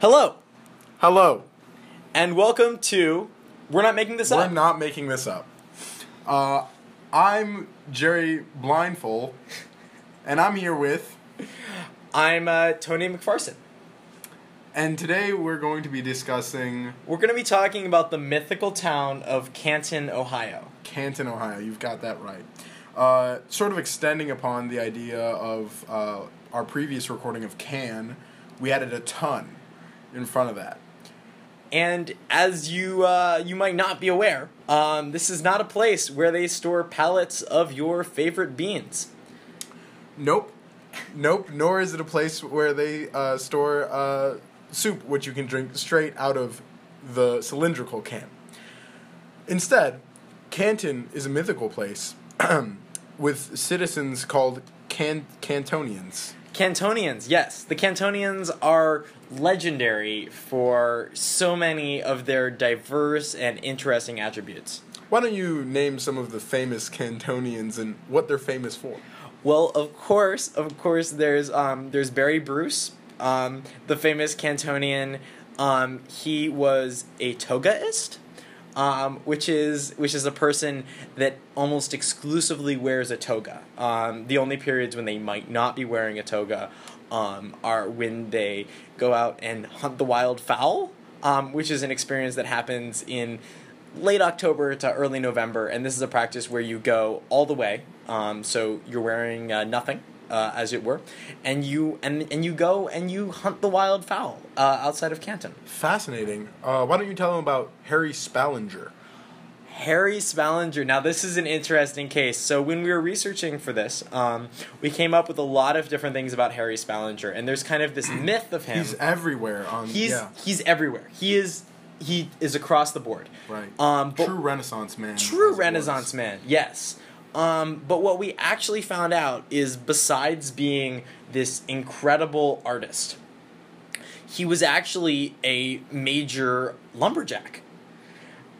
Hello, Hello. and welcome to. We're not making this up? We're not making this up. Uh, I'm Jerry Blindfold, and I'm here with, I'm uh, Tony McPherson. and today we're going to be discussing We're going to be talking about the mythical town of Canton, Ohio. Canton, Ohio. You've got that right. Uh, sort of extending upon the idea of uh, our previous recording of Can, we added a ton in front of that. And as you uh, you might not be aware, um, this is not a place where they store pallets of your favorite beans. Nope. Nope. Nor is it a place where they uh, store uh, soup, which you can drink straight out of the cylindrical can. Instead, Canton is a mythical place with citizens called can- Cantonians. Cantonians, yes. The Cantonians are legendary for so many of their diverse and interesting attributes. Why don't you name some of the famous Cantonians and what they're famous for? Well, of course, of course, there's um, there's Barry Bruce, um, the famous Cantonian. Um, he was a togaist, um, which is which is a person that almost exclusively wears a toga. Um, the only periods when they might not be wearing a toga um, are when they go out and hunt the wild fowl, um, which is an experience that happens in late October to early November, and this is a practice where you go all the way. Um, so you're wearing uh, nothing, uh, as it were, and you and and you go and you hunt the wild fowl uh, outside of Canton. Fascinating. Uh, why don't you tell them about Harry Spallinger? Harry Spallinger. Now, this is an interesting case. So, when we were researching for this, um, we came up with a lot of different things about Harry Spallinger, and there's kind of this myth of him. He's everywhere on. he's yeah, he's everywhere. He is he is across the board. right. Um, True Renaissance man. True Renaissance man, yes. Um, but what we actually found out is besides being this incredible artist, he was actually a major lumberjack.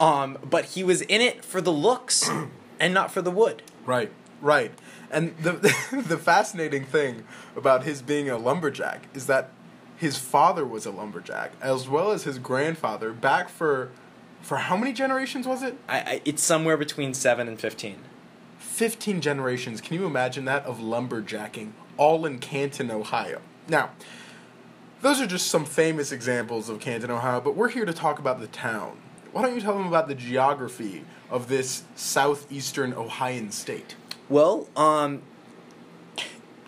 Um, but he was in it for the looks and not for the wood. Right, right. And the the fascinating thing about his being a lumberjack is that his father was a lumberjack as well as his grandfather back for for how many generations was it? I, I, it's somewhere between 7 and 15. 15 generations. Can you imagine that of lumberjacking all in Canton, Ohio? Now, those are just some famous examples of Canton, Ohio, but we're here to talk about the town. Why don't you tell them about the geography of this southeastern Ohioan state? Well, um,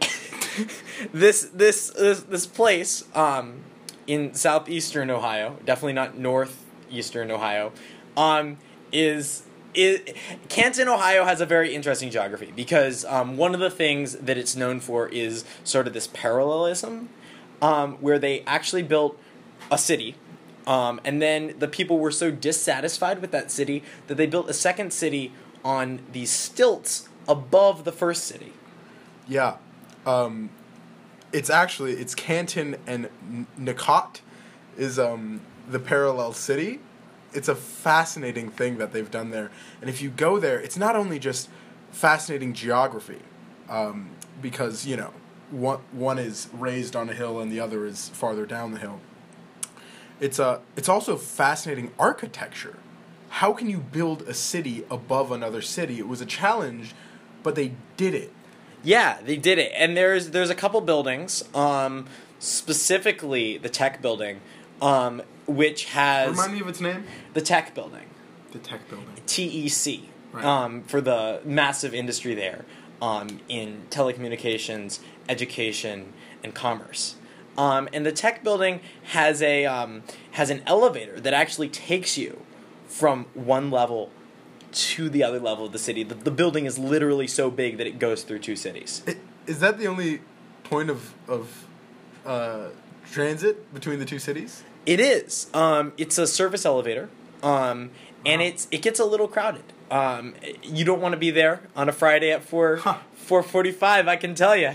this this this this place um, in southeastern Ohio, definitely not northeastern Ohio, um, is. Is Canton, Ohio has a very interesting geography because um, one of the things that it's known for is sort of this parallelism, um, where they actually built a city, um, and then the people were so dissatisfied with that city that they built a second city on these stilts above the first city. Yeah. Um, it's actually it's Canton and N- is um, the parallel city. It's a fascinating thing that they've done there. And if you go there, it's not only just fascinating geography, um, because you know one one is raised on a hill and the other is farther down the hill. It's a it's also fascinating architecture. How can you build a city above another city? It was a challenge, but they did it. Yeah, they did it, and there's there's a couple buildings, um, specifically the tech building, um, which has Remind me of its name. the tech building, The tech building. TEC, Right. um, for the massive industry there um, in telecommunications, education, and commerce. Um, and the tech building has a um, has an elevator that actually takes you from one level to the other level of the city. The, the building is literally so big that it goes through two cities. I- Is that the only point of of uh, transit between the two cities? It is. Um, it's a service elevator, um, and Wow. it's it gets a little crowded. Um, you don't want to be there on a Friday at four Huh. four forty five. I can tell you.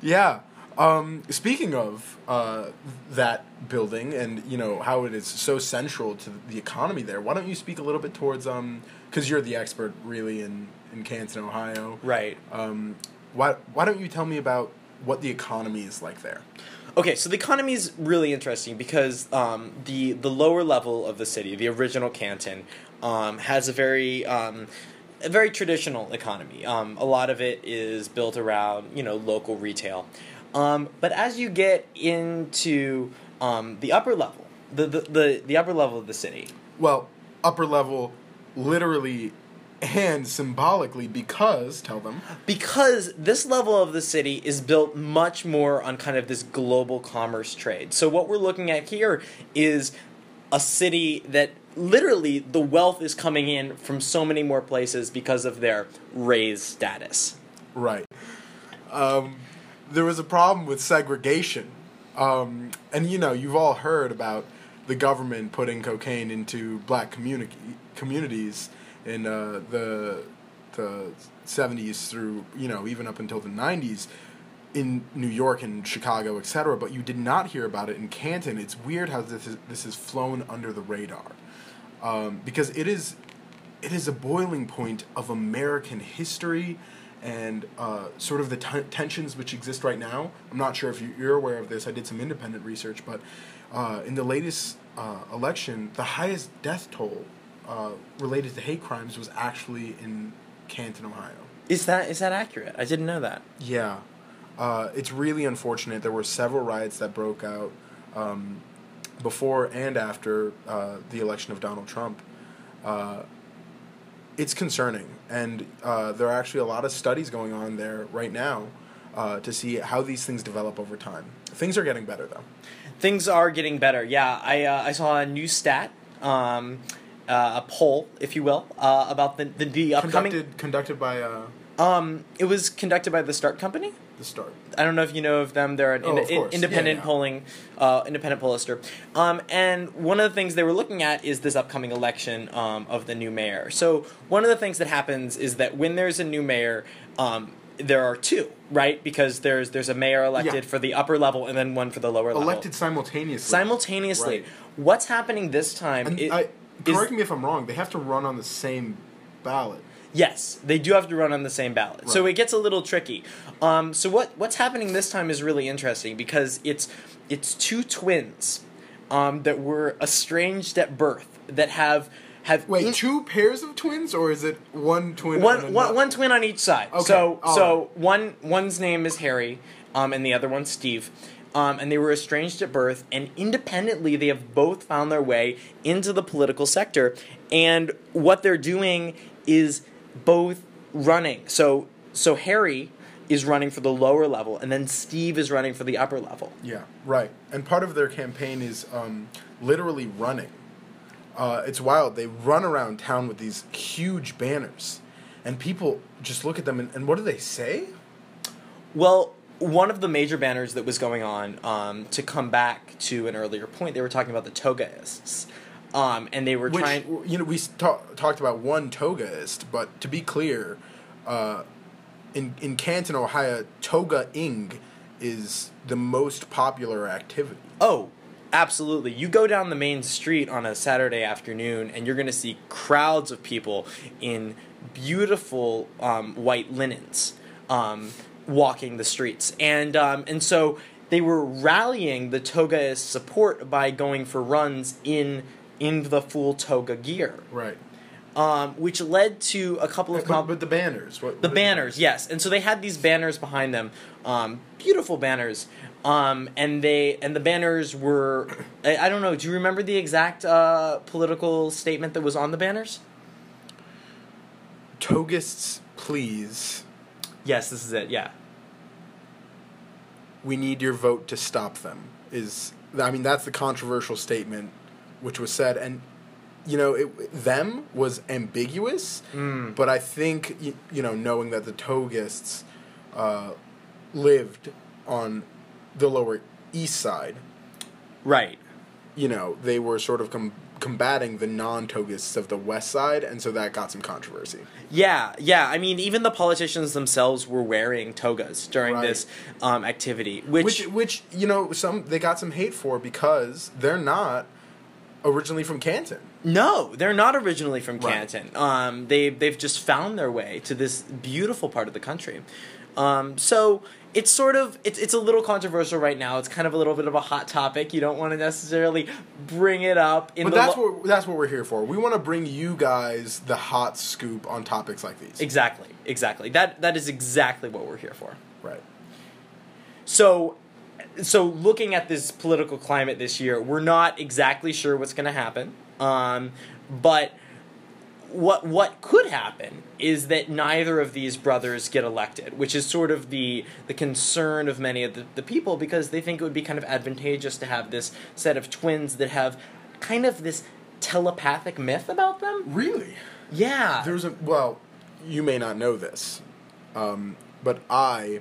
Yeah. Um, speaking of uh, that building and you know how it is so central to the economy there, why don't you speak a little bit towards um because you're the expert really in in Canton, Ohio. Right. Um, why why don't you tell me about what the economy is like there? Okay, so the economy is really interesting because um, the the lower level of the city, the original Canton, um, has a very um, a very traditional economy. Um, a lot of it is built around you know local retail, um, but as you get into um, the upper level, the, the the the upper level of the city, Well, upper level, literally and symbolically, because tell them. because this level of the city is built much more on kind of this global commerce trade. So what we're looking at here is a city that literally the wealth is coming in from so many more places because of their raised status. Right. Um, there was a problem with segregation. Um, and you know, you've all heard about the government putting cocaine into black communi- communities in uh, the the 70s through, you know, even up until the 90s in New York and Chicago, etc. But you did not hear about it in Canton. It's weird how this is, this has flown under the radar. Um, because it is it is a boiling point of American history and uh, sort of the t- tensions which exist right now. I'm not sure if you- you're aware of this. I did some independent research, but uh, in the latest uh, election, the highest death toll uh, related to hate crimes was actually in Canton, Ohio. Is that is that accurate? I didn't know that. Yeah, uh, it's really unfortunate. There were several riots that broke out um, before and after uh, the election of Donald Trump. Uh, it's concerning, and uh, there are actually a lot of studies going on there right now uh, to see how these things develop over time. Things are getting better, though. Things are getting better. Yeah, I uh, I saw a new stat, um, uh, a poll, if you will, uh, about the the, the upcoming. Conducted, conducted by uh, Um, it was conducted by the Start Company. the start. I don't know if you know of them. They're an Oh, of course. independent Yeah, yeah. polling, uh, independent pollster. Um, and one of the things they were looking at is this upcoming election um, of the new mayor. So one of the things that happens is that when there's a new mayor, um, there are two, right? Because there's there's a mayor elected Yeah. for the upper level and then one for the lower level. Elected simultaneously. simultaneously. Right. What's happening this time? Correct me if I'm wrong. They have to run on the same ballot. Yes, they do have to run on the same ballot. So it gets a little tricky. Um, so what what's happening this time is really interesting because it's it's two twins um, that were estranged at birth that have have Wait, in- two pairs of twins, or is it one twin? one, and one, one twin on each side. Okay, So all so one one's name is Harry, um, and the other one's Steve. Um, and they were estranged at birth, and independently, they have both found their way into the political sector. And what they're doing is both running. So so Harry is running for the lower level, and then Steve is running for the upper level. Yeah, right. And part of their campaign is um, literally running. Uh, it's wild. They run around town with these huge banners, and people just look at them and, and what do they say? Well, one of the major banners that was going on, um, to come back to an earlier point, they were talking about the Togaists. Um, and they were Which trying. you know we ta- talked about one togaist, but to be clear, uh, in in Canton, Ohio, toga-ing is the most popular activity. Oh, absolutely. You go down the main street on a Saturday afternoon, and you're going to see crowds of people in beautiful um, white linens um, walking the streets. And, um, and so they were rallying the Togaist support by going for runs in, in the full toga gear, Right. um, which led to a couple of But, comp- but the banners. What, the what banners, yes, and so they had these banners behind them, um, beautiful banners, um, and they and the banners were, I, I don't know. Do you remember the exact uh, political statement that was on the banners? Togists, please. Yes, this is it. Yeah, we need your vote to stop them is i mean that's the controversial statement which was said and you know it, them was ambiguous Mm. but i think you, you know knowing that the togists uh, lived on the lower east side right. you know they were sort of com- combating the non-togists of the west side and so that got some controversy Yeah, yeah. I mean, even the politicians themselves were wearing togas during Right. this um, activity, which, which which you know some they got some hate for because they're not originally from canton No, they're not originally from Right. Canton. Um, they they've just found their way to this beautiful part of the country. Um, so it's sort of it's it's a little controversial right now. It's kind of a little bit of a hot topic. You don't want to necessarily bring it up in But the that's lo- what that's what we're here for. We want to bring you guys the hot scoop on topics like these. exactly exactly that that is exactly what we're here for. Right. So so looking at this political climate this year, we're not exactly sure what's going to happen. Um, but what what could happen is that neither of these brothers get elected, which is sort of the the concern of many of the, the people because they think it would be kind of advantageous to have this set of twins that have kind of this telepathic myth about them. Really? Yeah. There's a well, you may not know this, um, but I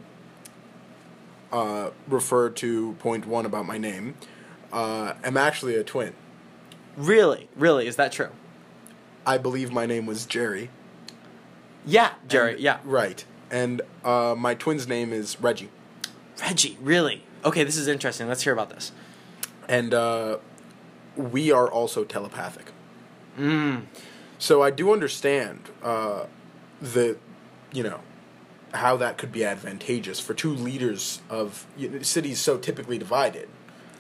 uh, refer to point one about my name. Uh, am actually a twin. really, really, is that true? I believe my name was Jerry. Yeah, Jerry. And- yeah, Right. And uh, my twin's name is Reggie. Reggie. Really? Okay, this is interesting. Let's hear about this. And uh, we are also telepathic. Mm. So I do understand uh, the, you know, how that could be advantageous for two leaders of you know, cities so typically divided.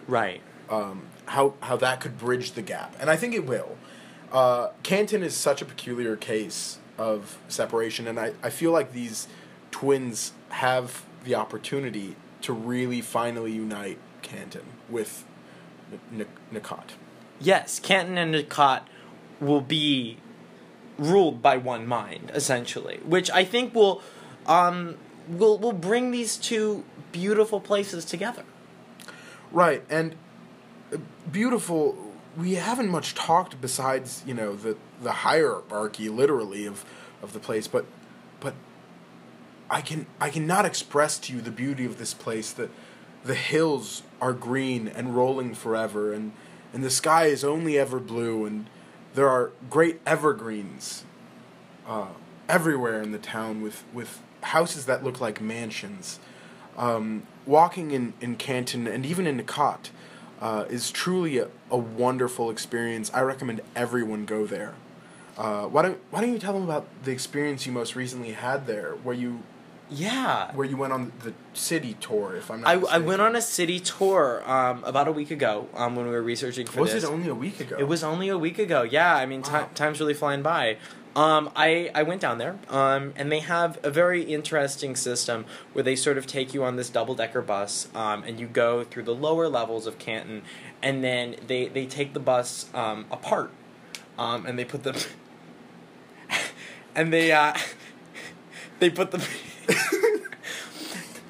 Right. Um, how how that could bridge the gap, and I think it will. Uh, Canton is such a peculiar case of separation, and I, I feel like these twins have the opportunity to really finally unite Canton with N-. Yes, Canton and Nicot will be ruled by one mind, essentially, which I think will um, will will bring these two beautiful places together. Right, and uh, beautiful. We haven't much talked besides you know the the hierarchy, literally of of the place, but but I can I cannot express to you the beauty of this place. That the hills are green and rolling forever, and and the sky is only ever blue, and there are great evergreens uh, everywhere in the town with with houses that look like mansions um, walking in, in Canton and even in Nakot uh, is truly a, a wonderful experience. I recommend everyone go there. Uh, why don't Why don't you tell them about the experience you most recently had there, where you Yeah. where you went on the city tour? If I'm not, I, I went on a city tour um, about a week ago um, when we were researching for Was this. Was it only a week ago? It was only a week ago. Yeah, I mean, Wow. time's really flying by. Um, I, I went down there, um, and they have a very interesting system where they sort of take you on this double decker bus, um, and you go through the lower levels of Canton, and then they, they take the bus um, apart, um, and they put the and they uh, they put the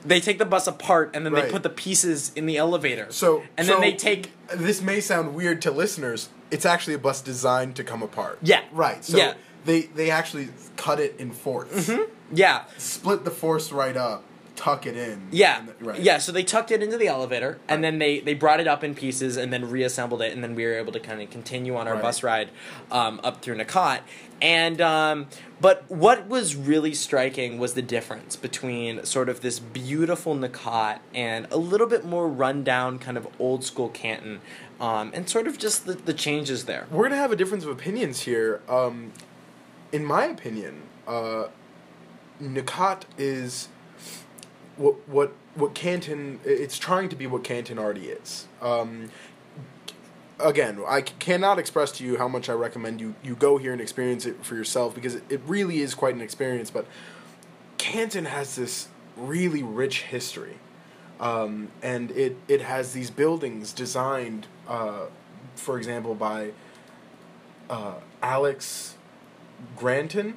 they take the bus apart, and then they put the pieces in the elevator. So and so then they take This may sound weird to listeners. It's actually a bus designed to come apart. Yeah. Right. So Yeah. They they actually cut it in fourths. yeah Split the force right up, tuck it in. Yeah, and th- right. yeah. So they tucked it into the elevator, and then they they brought it up in pieces, and then reassembled it, and then we were able to kind of continue on our Right. bus ride um, up through Nakat. And um, but what was really striking was the difference between sort of this beautiful Nakat and a little bit more rundown, kind of old school Canton, um, and sort of just the, the changes there. We're gonna have a difference of opinions here. Um, in my opinion, uh, Nakot is what what what Canton. It's trying to be what Canton already is. Um, again, I cannot express to you how much I recommend you you go here and experience it for yourself because it, it really is quite an experience. But Canton has this really rich history, um, and it it has these buildings designed, uh, for example, by uh, Alex Granton.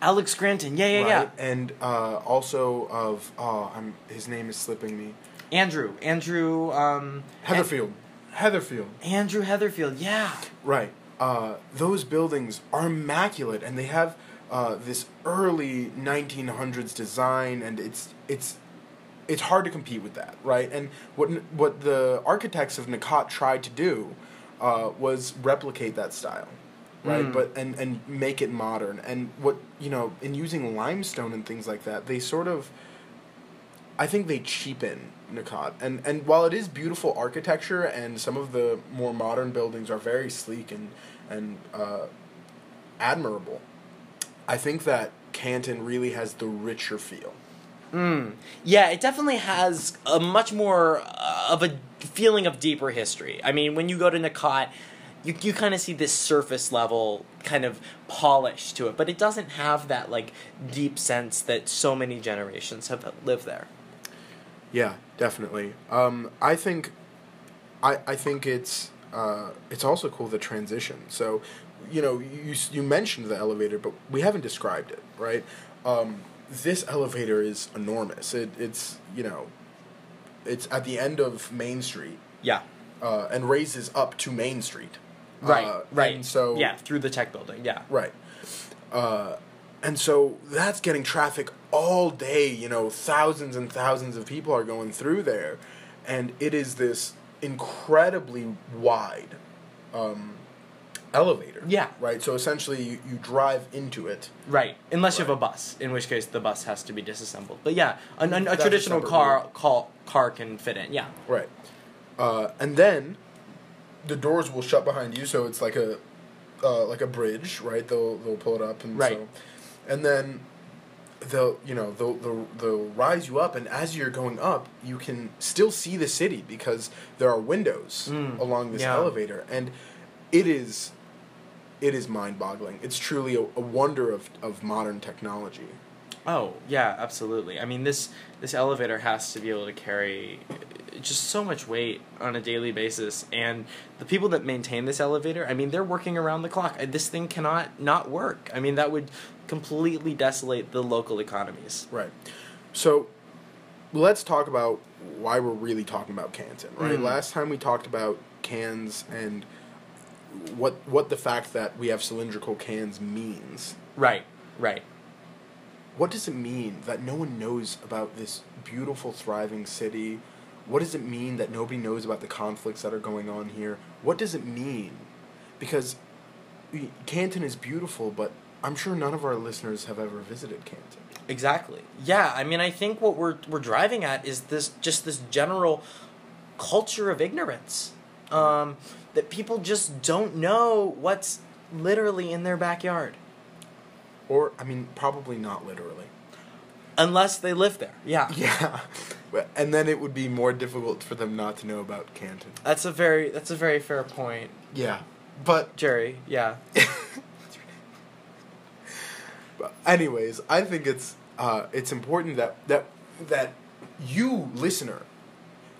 Alex Granton, yeah, yeah, yeah. And uh, also of oh, I'm his name is slipping me. Andrew, Andrew, um, Heatherfield. Heatherfield. Andrew Heatherfield, yeah. Right. Uh, those buildings are immaculate, and they have uh, this early 1900s design, and it's it's it's hard to compete with that, right? And what what the architects of Nakat tried to do uh, was replicate that style, right? Mm. But and and make it modern. And what you know, in using limestone and things like that, they sort of I think they cheapen Nakat, And and while it is beautiful architecture and some of the more modern buildings are very sleek and and uh, admirable, I think that Canton really has the richer feel. Mm. Yeah, it definitely has a much more uh, of a feeling of deeper history. I mean, when you go to Nakot, you, you kind of see this surface level kind of polish to it, but it doesn't have that like deep sense that so many generations have lived there. Yeah, definitely. Um, I think, I I think it's uh, it's also cool the transition. So, you know, you you mentioned the elevator, but we haven't described it, right? Um, this elevator is enormous. It it's you know, it's at the end of Main Street. Yeah. Uh, and raises up to Main Street. Right. Uh, right. so yeah, through the tech building. Yeah. Right. Uh, and so that's getting traffic all day. You know, thousands and thousands of people are going through there. And it is this incredibly wide um, elevator. Yeah. Right? So essentially, you, you drive into it. Right, unless you have a bus, in which case the bus has to be disassembled. But yeah, a, a, a That's traditional separate car, car car can fit in. Yeah, Right. Uh, and then the doors will shut behind you, so it's like a uh, like a bridge, right? They'll they'll pull it up and Right. so, and then they'll you know they'll, they'll they'll rise you up, and as you're going up, you can still see the city because there are windows Mm, along this yeah. elevator, and it is it is mind boggling. It's truly a, a wonder of of modern technology. Oh yeah, absolutely. I mean this this elevator has to be able to carry just so much weight on a daily basis, and the people that maintain this elevator, I mean, they're working around the clock. This thing cannot not work. I mean, that would completely desolate the local economies. Right. So let's talk about why we're really talking about Canton, right? Mm. Last time we talked about cans and what what the fact that we have cylindrical cans means. Right, right. What does it mean that no one knows about this beautiful thriving city? What does it mean that nobody knows about the conflicts that are going on here? What does it mean? Because Canton is beautiful, but I'm sure none of our listeners have ever visited Canton. Exactly. Yeah, I mean I think what we're we're driving at is this just this general culture of ignorance. Um, that people just don't know what's literally in their backyard Or, I mean, probably not literally. unless they live there. Yeah. Yeah, and then it would be more difficult for them not to know about Canton. That's a very that's a very fair point, Yeah, but, Jerry. Yeah. but anyways, I think it's uh, it's important that that that you listener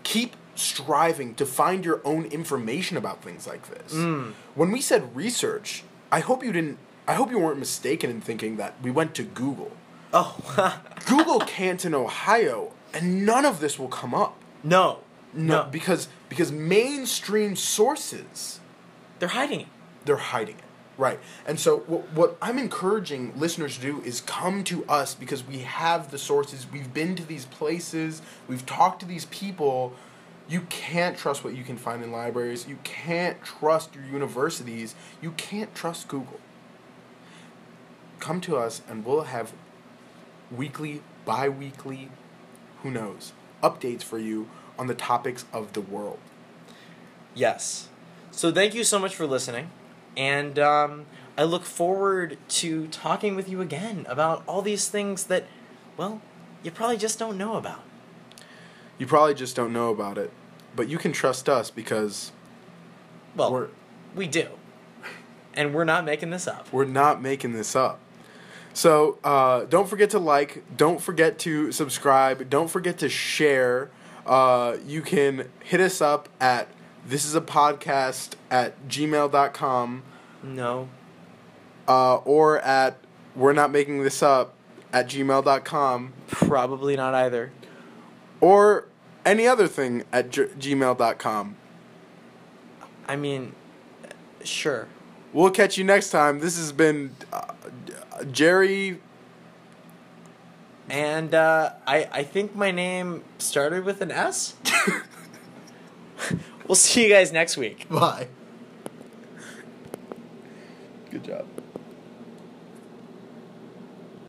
keep striving to find your own information about things like this. Mm. When we said research, I hope you didn't. I hope you weren't mistaken in thinking that we went to Google. Oh. Google Canton, Ohio, and none of this will come up. no. No, No. because because mainstream sources They're hiding it. they're hiding it. Right. And so what, what I'm encouraging listeners to do is come to us because we have the sources. We've been to these places. We've talked to these people. You can't trust what you can find in libraries. You can't trust your universities. You can't trust Google. Come to us and we'll have weekly, bi-weekly, who knows, updates for you on the topics of the world. Yes. So thank you so much for listening, and um, I look forward to talking with you again about all these things that, well, you probably just don't know about. You probably just don't know about it, but you can trust us because Well, we do, and we're not making this up. we're not making this up. So uh, don't forget to like, don't forget to subscribe, don't forget to share. Uh, you can hit us up at this is a podcast at gmail.com No. uh, or at we're not making this up at gmail.com Probably not either. or any other thing at g- gmail.com. I mean, sure. We'll catch you next time. This has been uh, Jerry. And uh, I, I think my name started with an S. we'll see you guys next week. Bye.